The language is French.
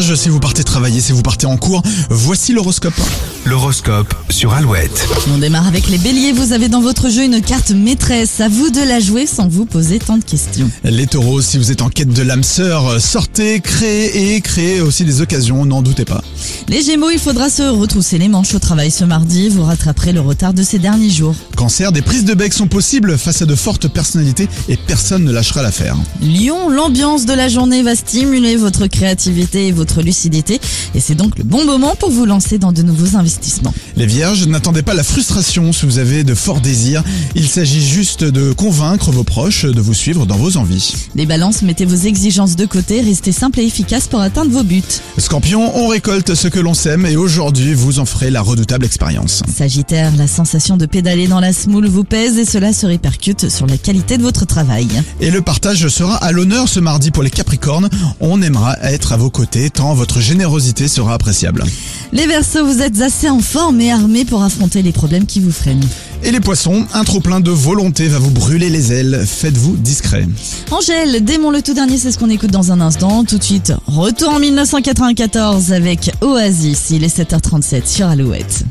si vous partez travailler, si vous partez en cours. Voici l'horoscope. L'horoscope sur Alouette. On démarre avec les béliers. Vous avez dans votre jeu une carte maîtresse. À vous de la jouer sans vous poser tant de questions. Les taureaux, si vous êtes en quête de l'âme sœur, sortez, créez et créez aussi des occasions, n'en doutez pas. Les gémeaux, il faudra se retrousser les manches au travail ce mardi. Vous rattraperez le retard de ces derniers jours. Cancer, des prises de bec sont possibles face à de fortes personnalités et personne ne lâchera l'affaire. Lion, l'ambiance de la journée va stimuler votre créativité et votre lucidité. Et c'est donc le bon moment pour vous lancer dans de nouveaux investissements. Les vierges, n'attendez pas la frustration si vous avez de forts désirs. Il s'agit juste de convaincre vos proches de vous suivre dans vos envies. Les balances, mettez vos exigences de côté. Restez simple et efficace pour atteindre vos buts. Scorpion, on récolte ce que l'on sème et aujourd'hui vous en ferez la redoutable expérience. Sagittaire, la sensation de pédaler dans la smoule vous pèse et cela se répercute sur la qualité de votre travail. Et le partage sera à l'honneur ce mardi pour les Capricornes. On aimera être à vos côtés tant votre générosité sera appréciable. Les Verseaux, vous êtes assez en forme et armés pour affronter les problèmes qui vous freinent. Et les poissons, un trop plein de volonté va vous brûler les ailes. Faites-vous discret. Angèle, démon le tout dernier, c'est ce qu'on écoute dans un instant. Tout de suite, retour en 1994 avec Oasis. Il est 7h37 sur Alouette.